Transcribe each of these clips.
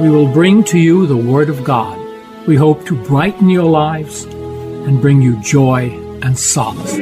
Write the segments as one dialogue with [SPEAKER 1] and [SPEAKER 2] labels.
[SPEAKER 1] we will bring to you the Word of God. We hope to brighten your lives and bring you joy and solace.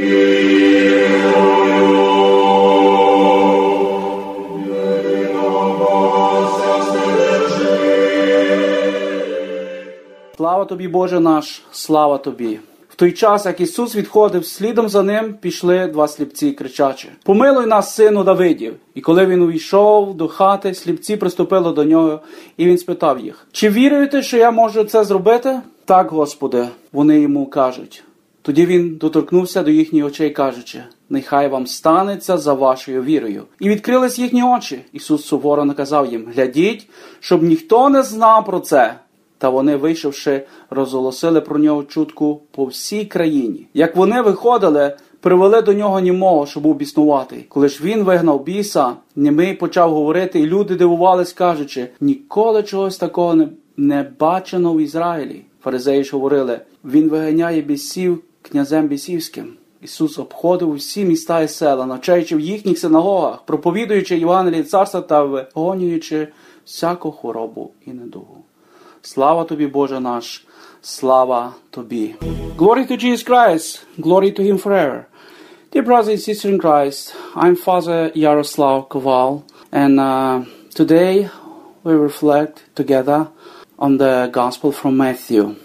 [SPEAKER 2] Слава тобі, Боже наш, слава тобі. Той час, як Ісус відходив, слідом за ним пішли два сліпці, кричачи: Помилуй нас, сину Давидів. І коли він увійшов до хати, сліпці приступили до нього, і він спитав їх: Чи віруєте, що я можу це зробити? Так, Господи, вони йому кажуть. Тоді він доторкнувся до їхніх очей, кажучи: Нехай вам станеться за вашою вірою. І відкрились їхні очі. Ісус суворо наказав їм: Глядіть, щоб ніхто не знав про це. Та вони, вийшовши, розголосили про нього чутку по всій країні. Як вони виходили, привели до нього німого, щоб був біснувати. Коли ж він вигнав біса, німий почав говорити, і люди дивувались, кажучи: ніколи чогось такого не, не бачено в Ізраїлі. Фаризеї ж говорили: Він виганяє бісів князем бісівським. Ісус обходив усі міста і села, навчаючи в їхніх синагогах, проповідуючи Євангеліє царства та вигонюючи всяку хворобу і недугу. Слава тобі, Боже наш, слава тобі. Glory to Jesus Christ, glory to Him forever. Dear brothers and sisters in Christ, I'm Father Yaroslav Koval, and uh, today we reflect together on the Gospel from Matthew.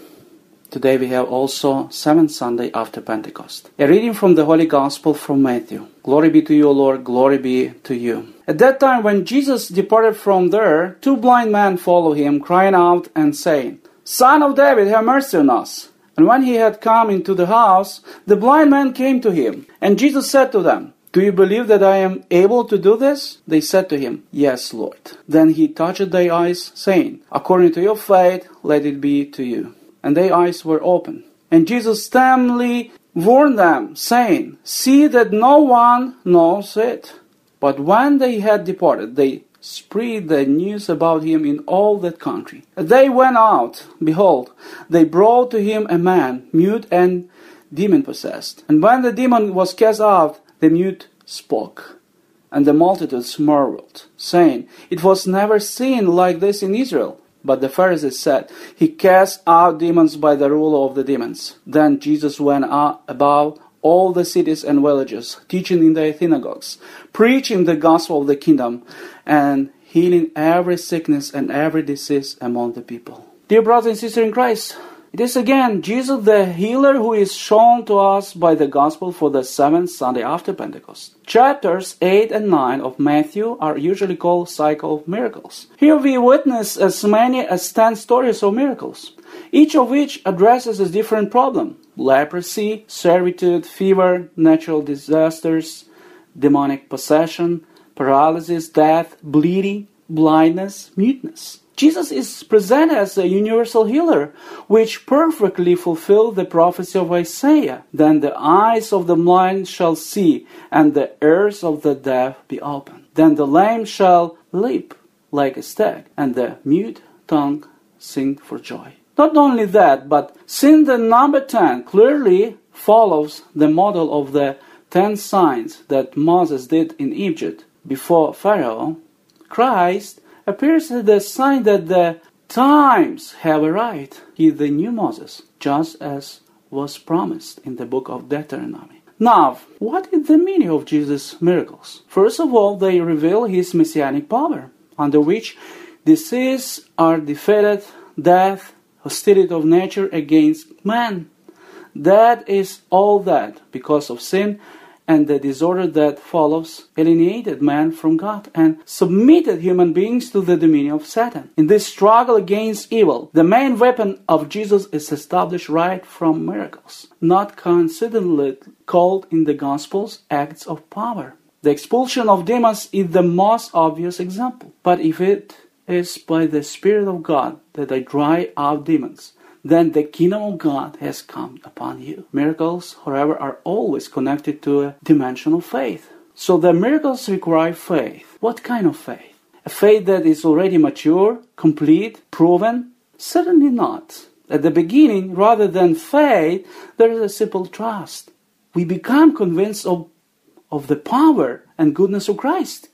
[SPEAKER 2] Today we have also seventh Sunday after Pentecost. A reading from the Holy Gospel from Matthew. Glory be to you, O Lord, glory be to you. At that time, when Jesus departed from there, two blind men followed him, crying out and saying, Son of David, have mercy on us. And when he had come into the house, the blind men came to him. And Jesus said to them, Do you believe that I am able to do this? They said to him, Yes, Lord. Then he touched their eyes, saying, According to your faith, let it be to you. And their eyes were open. And Jesus sternly warned them, saying, See that no one knows it. But when they had departed, they spread the news about him in all that country. They went out, behold, they brought to him a man, mute and demon possessed. And when the demon was cast out, the mute spoke. And the multitudes marveled, saying, It was never seen like this in Israel. But the Pharisees said, He cast out demons by the ruler of the demons. Then Jesus went out about all the cities and villages, teaching in their synagogues, preaching the gospel of the kingdom, and healing every sickness and every disease among the people. Dear brothers and sisters in Christ, it is again Jesus the healer who is shown to us by the gospel for the seventh Sunday after Pentecost. Chapters 8 and 9 of Matthew are usually called Cycle of Miracles. Here we witness as many as 10 stories of miracles, each of which addresses a different problem leprosy, servitude, fever, natural disasters, demonic possession, paralysis, death, bleeding, blindness, muteness. Jesus is presented as a universal healer, which perfectly fulfills the prophecy of Isaiah. Then the eyes of the blind shall see, and the ears of the deaf be opened. Then the lame shall leap like a stag, and the mute tongue sing for joy. Not only that, but since the number 10 clearly follows the model of the 10 signs that Moses did in Egypt before Pharaoh, Christ appears as the sign that the times have arrived. Is the new Moses, just as was promised in the book of Deuteronomy. Now, what is the meaning of Jesus' miracles? First of all, they reveal his messianic power, under which disease are defeated, death, hostility of nature against man. That is all that, because of sin and the disorder that follows, alienated man from God and submitted human beings to the dominion of Satan. In this struggle against evil, the main weapon of Jesus is established right from miracles, not coincidentally called in the Gospels acts of power. The expulsion of demons is the most obvious example. But if it is by the Spirit of God that I drive out demons, then the kingdom of God has come upon you. Miracles, however, are always connected to a dimension of faith. So the miracles require faith. What kind of faith? A faith that is already mature, complete, proven? Certainly not. At the beginning, rather than faith, there is a simple trust. We become convinced of, of the power and goodness of Christ.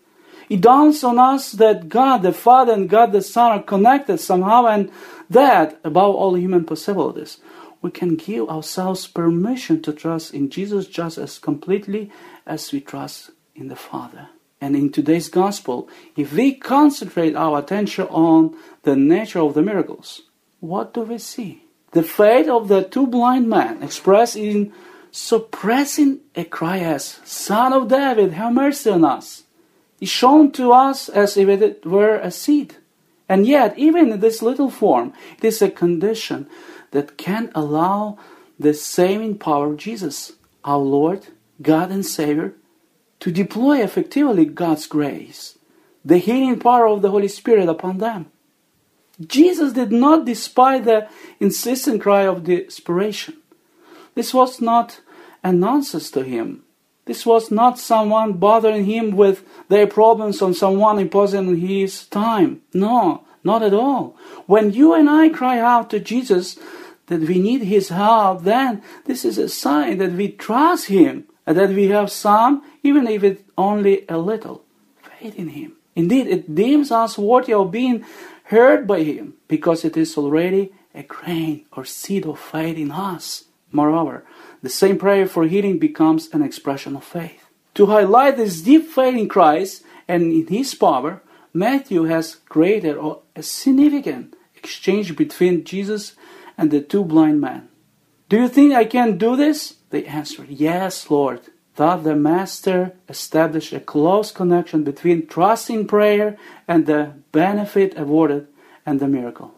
[SPEAKER 2] It dawns on us that God the Father and God the Son are connected somehow, and that, above all human possibilities, we can give ourselves permission to trust in Jesus just as completely as we trust in the Father. And in today's gospel, if we concentrate our attention on the nature of the miracles, what do we see? The faith of the two blind men expressed in suppressing a cry as, Son of David, have mercy on us, is shown to us as if it were a seed. And yet, even in this little form, it is a condition that can allow the saving power of Jesus, our Lord, God and Savior, to deploy effectively God's grace, the healing power of the Holy Spirit upon them. Jesus did not despise the insistent cry of desperation. This was not a nonsense to him. This was not someone bothering him with their problems or someone imposing his time. No, not at all. When you and I cry out to Jesus that we need his help, then this is a sign that we trust him and that we have some, even if it's only a little, faith in Him. Indeed, it deems us worthy of being heard by Him because it is already a grain or seed of faith in us. Moreover, the same prayer for healing becomes an expression of faith. To highlight this deep faith in Christ and in His power, Matthew has created a significant exchange between Jesus and the two blind men. Do you think I can do this? They answered, Yes, Lord. Thus the Master established a close connection between trust in prayer and the benefit awarded and the miracle.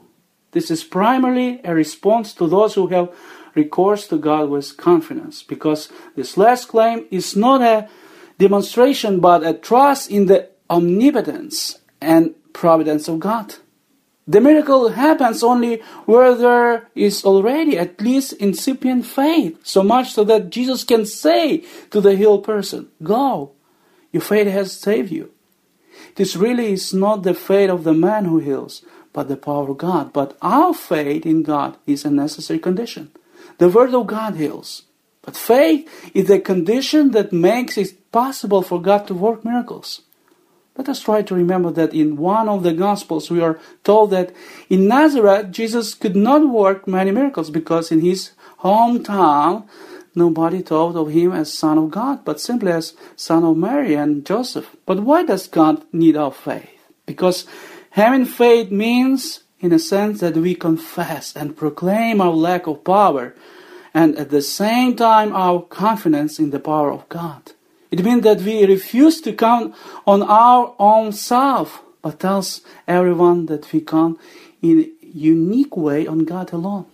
[SPEAKER 2] This is primarily a response to those who have recourse to God with confidence, because this last claim is not a demonstration but a trust in the omnipotence and providence of God. The miracle happens only where there is already at least incipient faith, so much so that Jesus can say to the healed person, Go, your faith has saved you. This really is not the faith of the man who heals, but the power of God. But our faith in God is a necessary condition. The Word of God heals. But faith is the condition that makes it possible for God to work miracles. Let us try to remember that in one of the Gospels we are told that in Nazareth Jesus could not work many miracles because in his hometown nobody thought of him as Son of God, but simply as Son of Mary and Joseph. But why does God need our faith? Because having faith means, in a sense, that we confess and proclaim our lack of power and at the same time our confidence in the power of God. It means that we refuse to count on our own self, but tells everyone that we count in a unique way on God alone.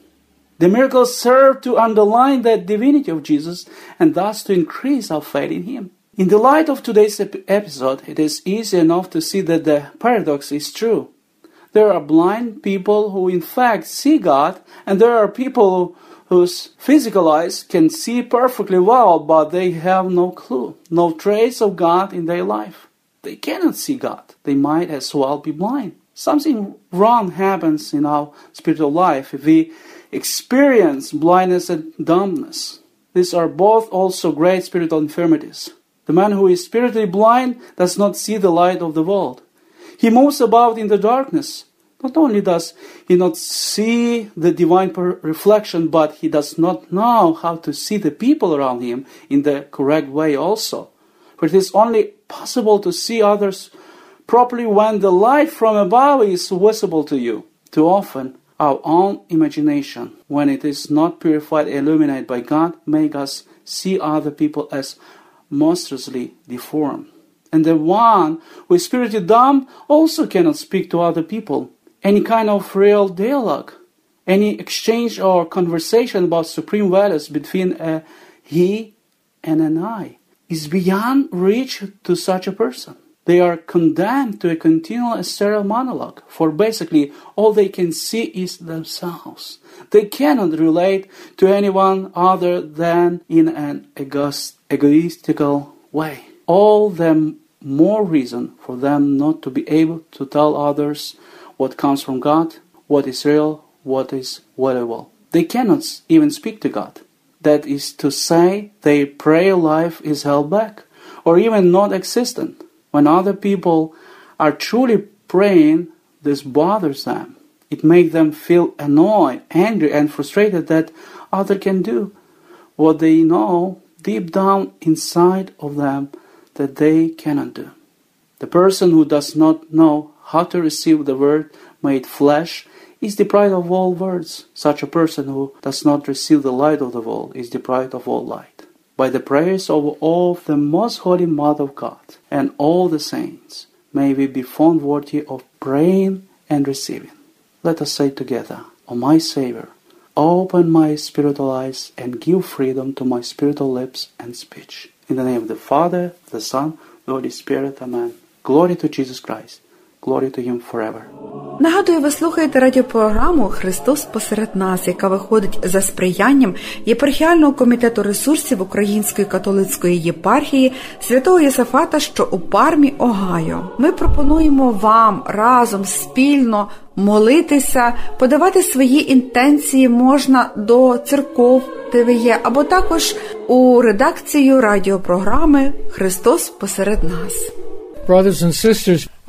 [SPEAKER 2] The miracles serve to underline the divinity of Jesus and thus to increase our faith in Him. In the light of today's episode, it is easy enough to see that the paradox is true. There are blind people who, in fact, see God, and there are people whose physical eyes can see perfectly well, but they have no clue, no trace of God in their life. They cannot see God. They might as well be blind. Something wrong happens in our spiritual life if we experience blindness and dumbness. These are both also great spiritual infirmities. The man who is spiritually blind does not see the light of the world. He moves about in the darkness. Not only does he not see the divine reflection, but he does not know how to see the people around him in the correct way also. For it is only possible to see others properly when the light from above is visible to you. Too often, our own imagination, when it is not purified and illuminated by God, make us see other people as monstrously deformed. And the one who is spiritually dumb also cannot speak to other people any kind of real dialogue, any exchange or conversation about supreme values between a he and an I is beyond reach to such a person. they are condemned to a continual sterile monologue, for basically all they can see is themselves. They cannot relate to anyone other than in an egoist, egoistical way. All the more reason for them not to be able to tell others what comes from God, what is real, what is valuable. They cannot even speak to God. That is to say, their prayer life is held back or even non existent. When other people are truly praying, this bothers them. It makes them feel annoyed, angry, and frustrated that others can do what they know deep down inside of them that they cannot do. The person who does not know how to receive the word made flesh is deprived of all words. Such a person who does not receive the light of the world is deprived of all light by the prayers of all the most holy Mother of God and all the saints, may we be found worthy of praying and receiving. Let us say together, O my Savior, open my spiritual eyes and give freedom to my spiritual lips and speech. In the name of the Father, the Son, the Holy Spirit, Amen. Glory to Jesus Christ. Glory to Him forever.
[SPEAKER 3] Нагадую, ви слухаєте радіопрограму Христос посеред нас, яка виходить за сприянням єпархіального комітету ресурсів Української католицької єпархії святого Єсафата, що у пармі Огайо. Ми пропонуємо вам разом спільно молитися, подавати свої інтенції можна до церков, де ви є, або також у редакцію радіопрограми Христос посеред нас.
[SPEAKER 1] Brothers and sisters,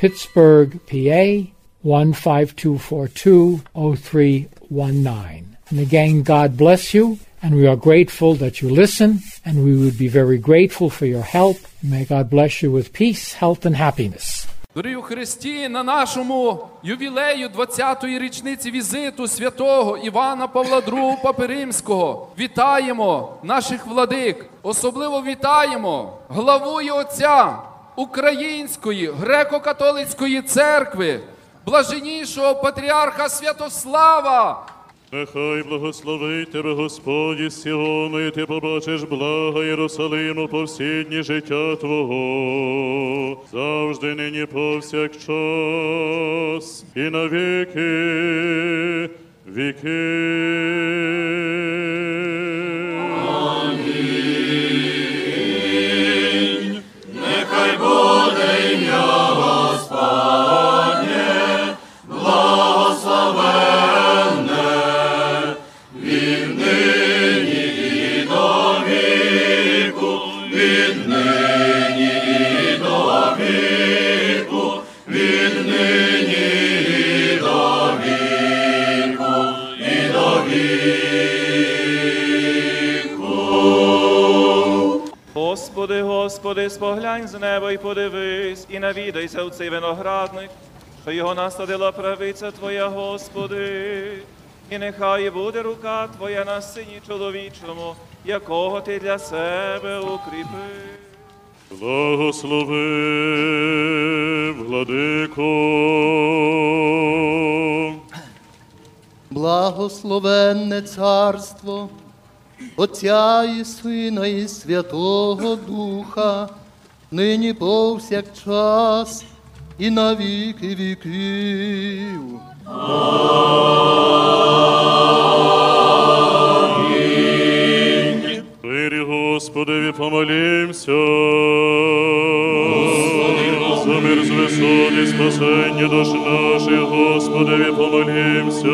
[SPEAKER 1] Pittsburgh, PA 15242 0319. And again, God bless you, and we are grateful that you listen, and we would be very grateful for your help. May God bless you with peace, health, and happiness.
[SPEAKER 4] Дорогі у Христі, на нашому ювілею 20-ї річниці візиту святого Івана Павла II Папи Римського вітаємо наших владик. Особливо вітаємо главу і отця Української греко-католицької церкви, блаженнішого патріарха Святослава.
[SPEAKER 5] Нехай благословить тебе Господь із Сіону, і ти побачиш блага Єрусалиму по всі дні життя Твого, завжди нині повсякчас, і на віки віки.
[SPEAKER 6] Господи, Господи, споглянь з неба і подивись, і навідайся у цей виноградник, що його насадила правиця Твоя, Господи, і нехай буде рука Твоя на сині чоловічому, якого ти для себе укріпив.
[SPEAKER 5] Благослови, владико.
[SPEAKER 7] Благословенне царство Отця і Сина і Святого Духа, нині повсякчас і на віки віків.
[SPEAKER 5] Мирі Господеві помолімся. За мир з висот спасення душ наших, Господеві помолімся.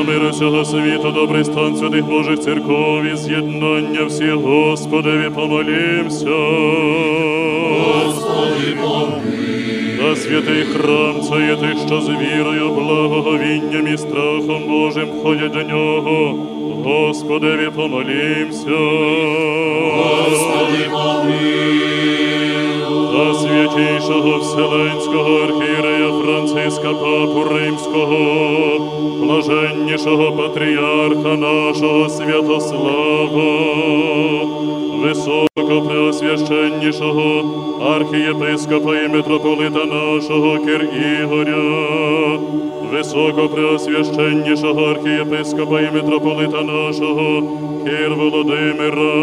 [SPEAKER 5] За мир усього світу, добрий стан святих Божих церков і з'єднання всіх, Господеві помолімся. Та святий храм це є тих, що з вірою, благоговінням і страхом Божим ходять до нього. Господеві помолімся. Господи, Та святійшого Вселенського архірея Франциска Папу Римського, блаженнішого патріарха нашого Святослава, високопреосвященнішого архієпископа і митрополита нашого Кир Ігоря, високопреосвященнішого архієпископа і митрополита нашого Кир Володимира,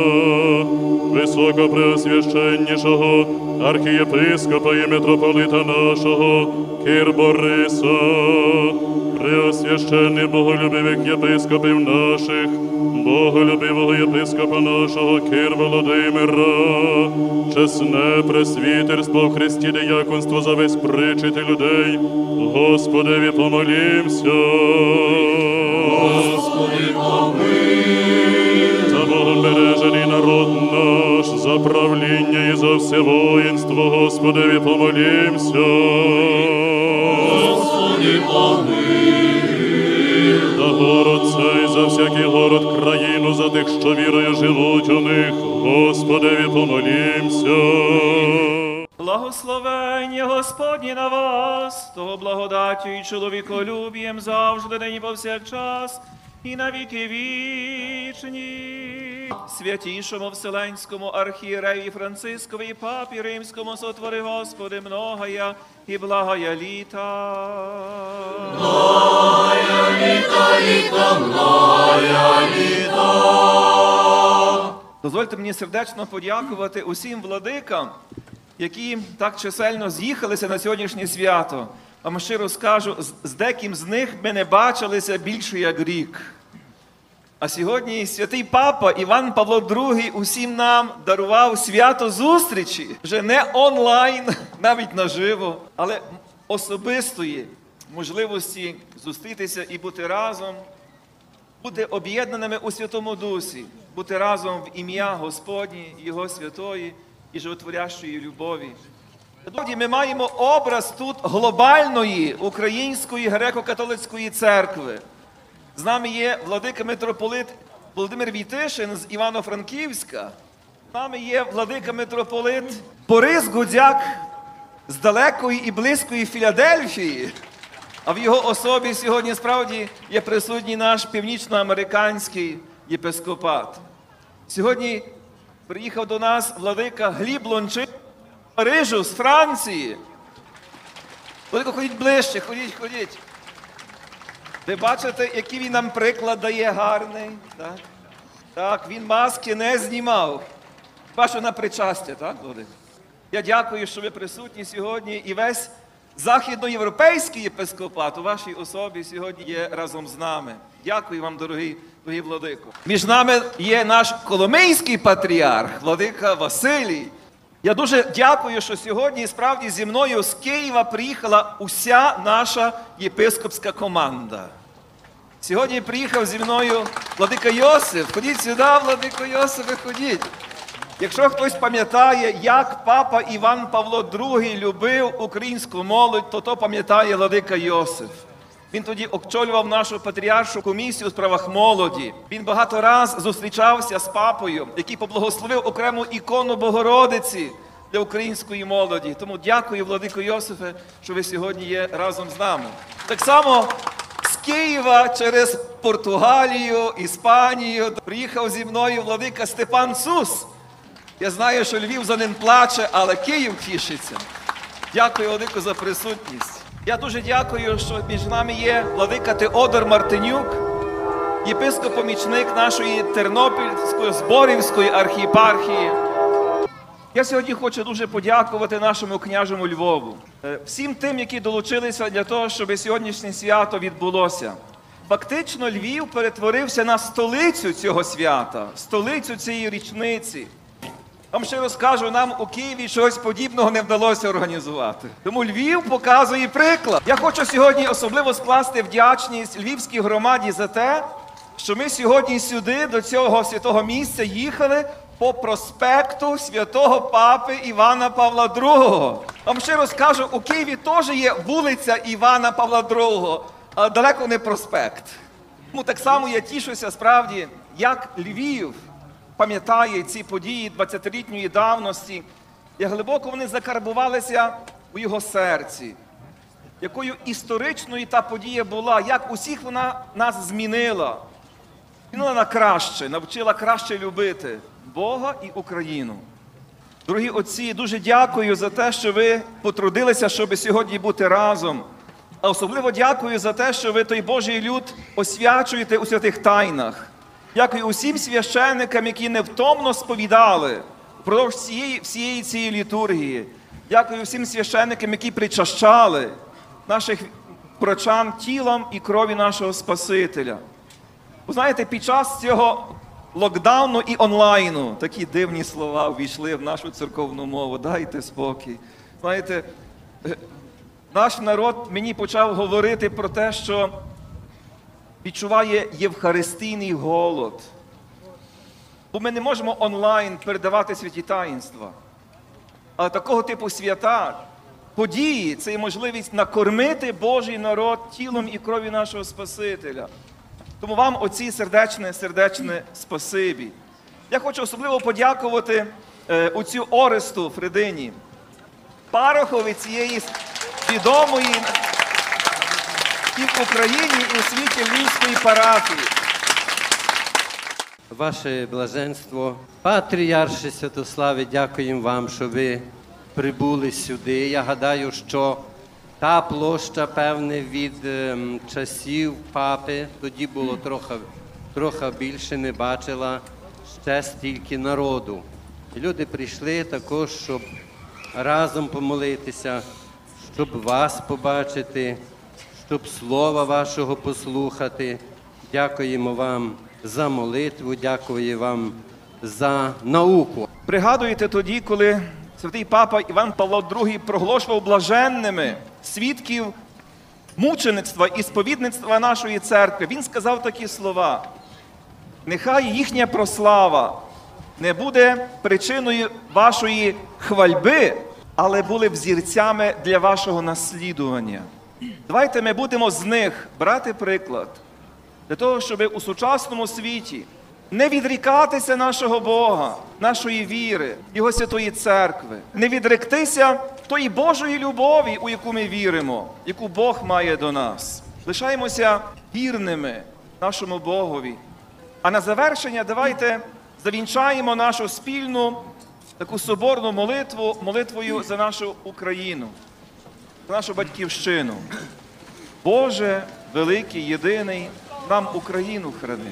[SPEAKER 5] високопреосвященнішого архієпископа і митрополита нашого Кир Бориса, преосвященний боголюбивих єпископів наших, боголюбивого єпископа нашого Кир Володимира, чесне пресвітерство в Христі дияконство за весь причити людей, Господеві помолімся. Господи, за Богом бережений народ наш, за правління і за все воїнство, Господеві помолімся. Господи, за город цей, за всякий город країну, за тих, що вірою живуть у них, Господеві помолімся.
[SPEAKER 6] Благословення Господні на вас, того благодаттю і чоловіколюбієм завжди нині повсякчас і на віки вічні. Святішому Вселенському архієреї Францискові папі Римському сотвори Господи многая і благая літа. Дозвольте мені сердечно подякувати усім владикам, які так чисельно з'їхалися на сьогоднішнє свято. Ми щиро скажу, з- деким з них ми не бачилися більше як рік. А сьогодні святий папа Іван Павло II усім нам дарував свято зустрічі вже не онлайн, навіть наживо, але особистої можливості зустрітися і бути разом, бути об'єднаними у Святому Дусі, бути разом в ім'я Господнє, Його святої і животворящої любові. Ми маємо образ тут глобальної української греко-католицької церкви. З нами є владика митрополит Володимир Вітишин з Івано-Франківська. З нами є владика митрополит Борис Гудзяк з далекої і близької Філадельфії. А в його особі сьогодні справді є присутній наш північноамериканський єпископат. Сьогодні приїхав до нас владика Гліб Лончин Парижу з Франції. Владико, ходіть ближче, ходіть, ходіть. Ви бачите, який він нам приклад дає гарний. Так, так він маски не знімав. Бачу на причастя, так, Владико? Я дякую, що ви присутні сьогодні і весь західноєвропейський єпископат у вашій особі сьогодні є разом з нами. Дякую вам, дорогий, дорогий владико. Між нами є наш коломийський патріарх, владика Василій. Я дуже дякую, що сьогодні справді зі мною з Києва приїхала уся наша єпископська команда. Сьогодні приїхав зі мною владика Йосиф. Ходіть сюди, владико Йосифе, ходіть. Якщо хтось пам'ятає, як папа Іван Павло II любив українську молодь, то то пам'ятає владика Йосиф. Він тоді очолював нашу патріаршу комісію у справах молоді. Він багато раз зустрічався з папою, який поблагословив окрему ікону Богородиці для української молоді. Тому дякую, Владико Йосифе, що ви сьогодні є разом з нами. Так само з Києва через Португалію, Іспанію приїхав зі мною владика Степан Сус. Я знаю, що Львів за ним плаче, але Київ тішиться. Дякую, Владико, за присутність. Я дуже дякую, що між нами є владика Теодор Мартинюк, єпископ-помічник нашої Тернопільської зборівської архієпархії. Я сьогодні хочу дуже подякувати нашому княжому Львову, е, всім тим, які долучилися для того, щоб сьогоднішнє свято відбулося. Фактично, Львів перетворився на столицю цього свята, столицю цієї річниці. Вам ще розкажу, нам у Києві щось подібного не вдалося організувати. Тому Львів показує приклад. Я хочу сьогодні особливо скласти вдячність львівській громаді за те, що ми сьогодні сюди, до цього святого місця, їхали по проспекту святого папи Івана Павла II. Вам ще розкажу, у Києві теж є вулиця Івана Павла II, але далеко не проспект. Тому так само я тішуся справді, як Львів пам'ятає ці події 20-літньої давності, як глибоко вони закарбувалися у його серці, якою історичною та подія була, як усіх вона нас змінила. Змінила на краще, навчила краще любити Бога і Україну. Дорогі отці, дуже дякую за те, що ви потрудилися, щоб сьогодні бути разом. А особливо дякую за те, що ви той Божий люд освячуєте у святих тайнах. Дякую усім священникам, які невтомно сповідали впродовж всієї, всієї цієї літургії. Дякую всім священникам, які причащали наших прочан тілом і крові нашого Спасителя. Ви знаєте, під час цього локдауну і онлайну такі дивні слова увійшли в нашу церковну мову. Дайте спокій. Знаєте, е, наш народ мені почав говорити про те, що відчуває євхаристійний голод. Бо ми не можемо онлайн передавати святі таїнства. Але такого типу свята, події це є можливість накормити Божий народ тілом і кров'ю нашого Спасителя. Тому вам оці сердечне, сердечне спасибі. Я хочу особливо подякувати е, оцю Оресту Фредині, парохові цієї відомої і в Україні, і у світі Львівської парафії.
[SPEAKER 8] Ваше блаженство, Патріарше Святославе, дякуємо вам, що ви прибули сюди. Я гадаю, що та площа, певне, від ем, часів папи, тоді було трохи, трохи більше, не бачила ще стільки народу. Люди прийшли також, щоб разом помолитися, щоб вас побачити, щоб слова вашого послухати. Дякуємо вам за молитву, дякую вам за науку.
[SPEAKER 6] Пригадуєте тоді, коли святий папа Іван Павло II проголошував блаженними свідків мучеництва і сповідництва нашої церкви. Він сказав такі слова: нехай їхня прослава не буде причиною вашої хвальби, але були взірцями для вашого наслідування. Давайте ми будемо з них брати приклад для того, щоб у сучасному світі не відрікатися нашого Бога, нашої віри, Його святої церкви, не відректися тої Божої любові, у яку ми віримо, яку Бог має до нас. Лишаємося вірними нашому Богові. А на завершення давайте завінчаємо нашу спільну таку соборну молитву, молитвою за нашу Україну, нашу батьківщину. Боже, великий, єдиний, нам Україну храни.